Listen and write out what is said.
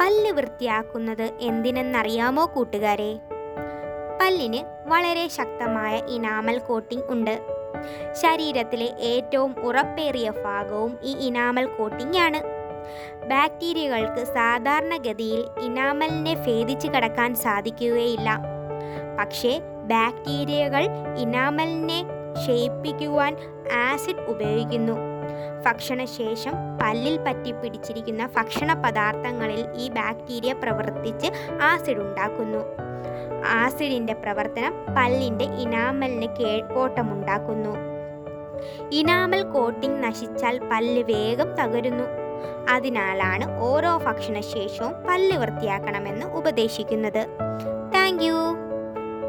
പല്ല് വൃത്തിയാക്കുന്നത് എന്തിനെന്നറിയാമോ കൂട്ടുകാരെ? പല്ലിന് വളരെ ശക്തമായ ഇനാമൽ കോട്ടിംഗ് ഉണ്ട്. ശരീരത്തിലെ ഏറ്റവും ഉറപ്പേറിയ ഭാഗവും ഈ ഇനാമൽ കോട്ടിംഗ് ആണ്. ബാക്ടീരിയകൾക്ക് സാധാരണഗതിയിൽ ഇനാമലിനെ ഭേദിച്ച് കടക്കാൻ സാധിക്കുകയില്ല. പക്ഷേ ബാക്ടീരിയകൾ ഇനാമലിനെ ക്ഷയിപ്പിക്കുവാൻ ആസിഡ് ഉപയോഗിക്കുന്നു. ഭക്ഷണശേഷം പല്ലിൽ പറ്റി പിടിച്ചിരിക്കുന്ന ഭക്ഷണ പദാർത്ഥങ്ങളിൽ ഈ ബാക്ടീരിയ പ്രവർത്തിച്ച് ആസിഡ് ഉണ്ടാക്കുന്നു. ആസിഡിന്റെ പ്രവർത്തനം പല്ലിന്റെ ഇനാമലിന് കേൾക്കോട്ടമുണ്ടാക്കുന്നു ഇനാമൽ കോട്ടിംഗ് നശിച്ചാൽ പല്ല് വേഗം തകരുന്നു. അതിനാലാണ് ഓരോ ഭക്ഷണശേഷവും പല്ല് വൃത്തിയാക്കണമെന്ന് ഉപദേശിക്കുന്നത്.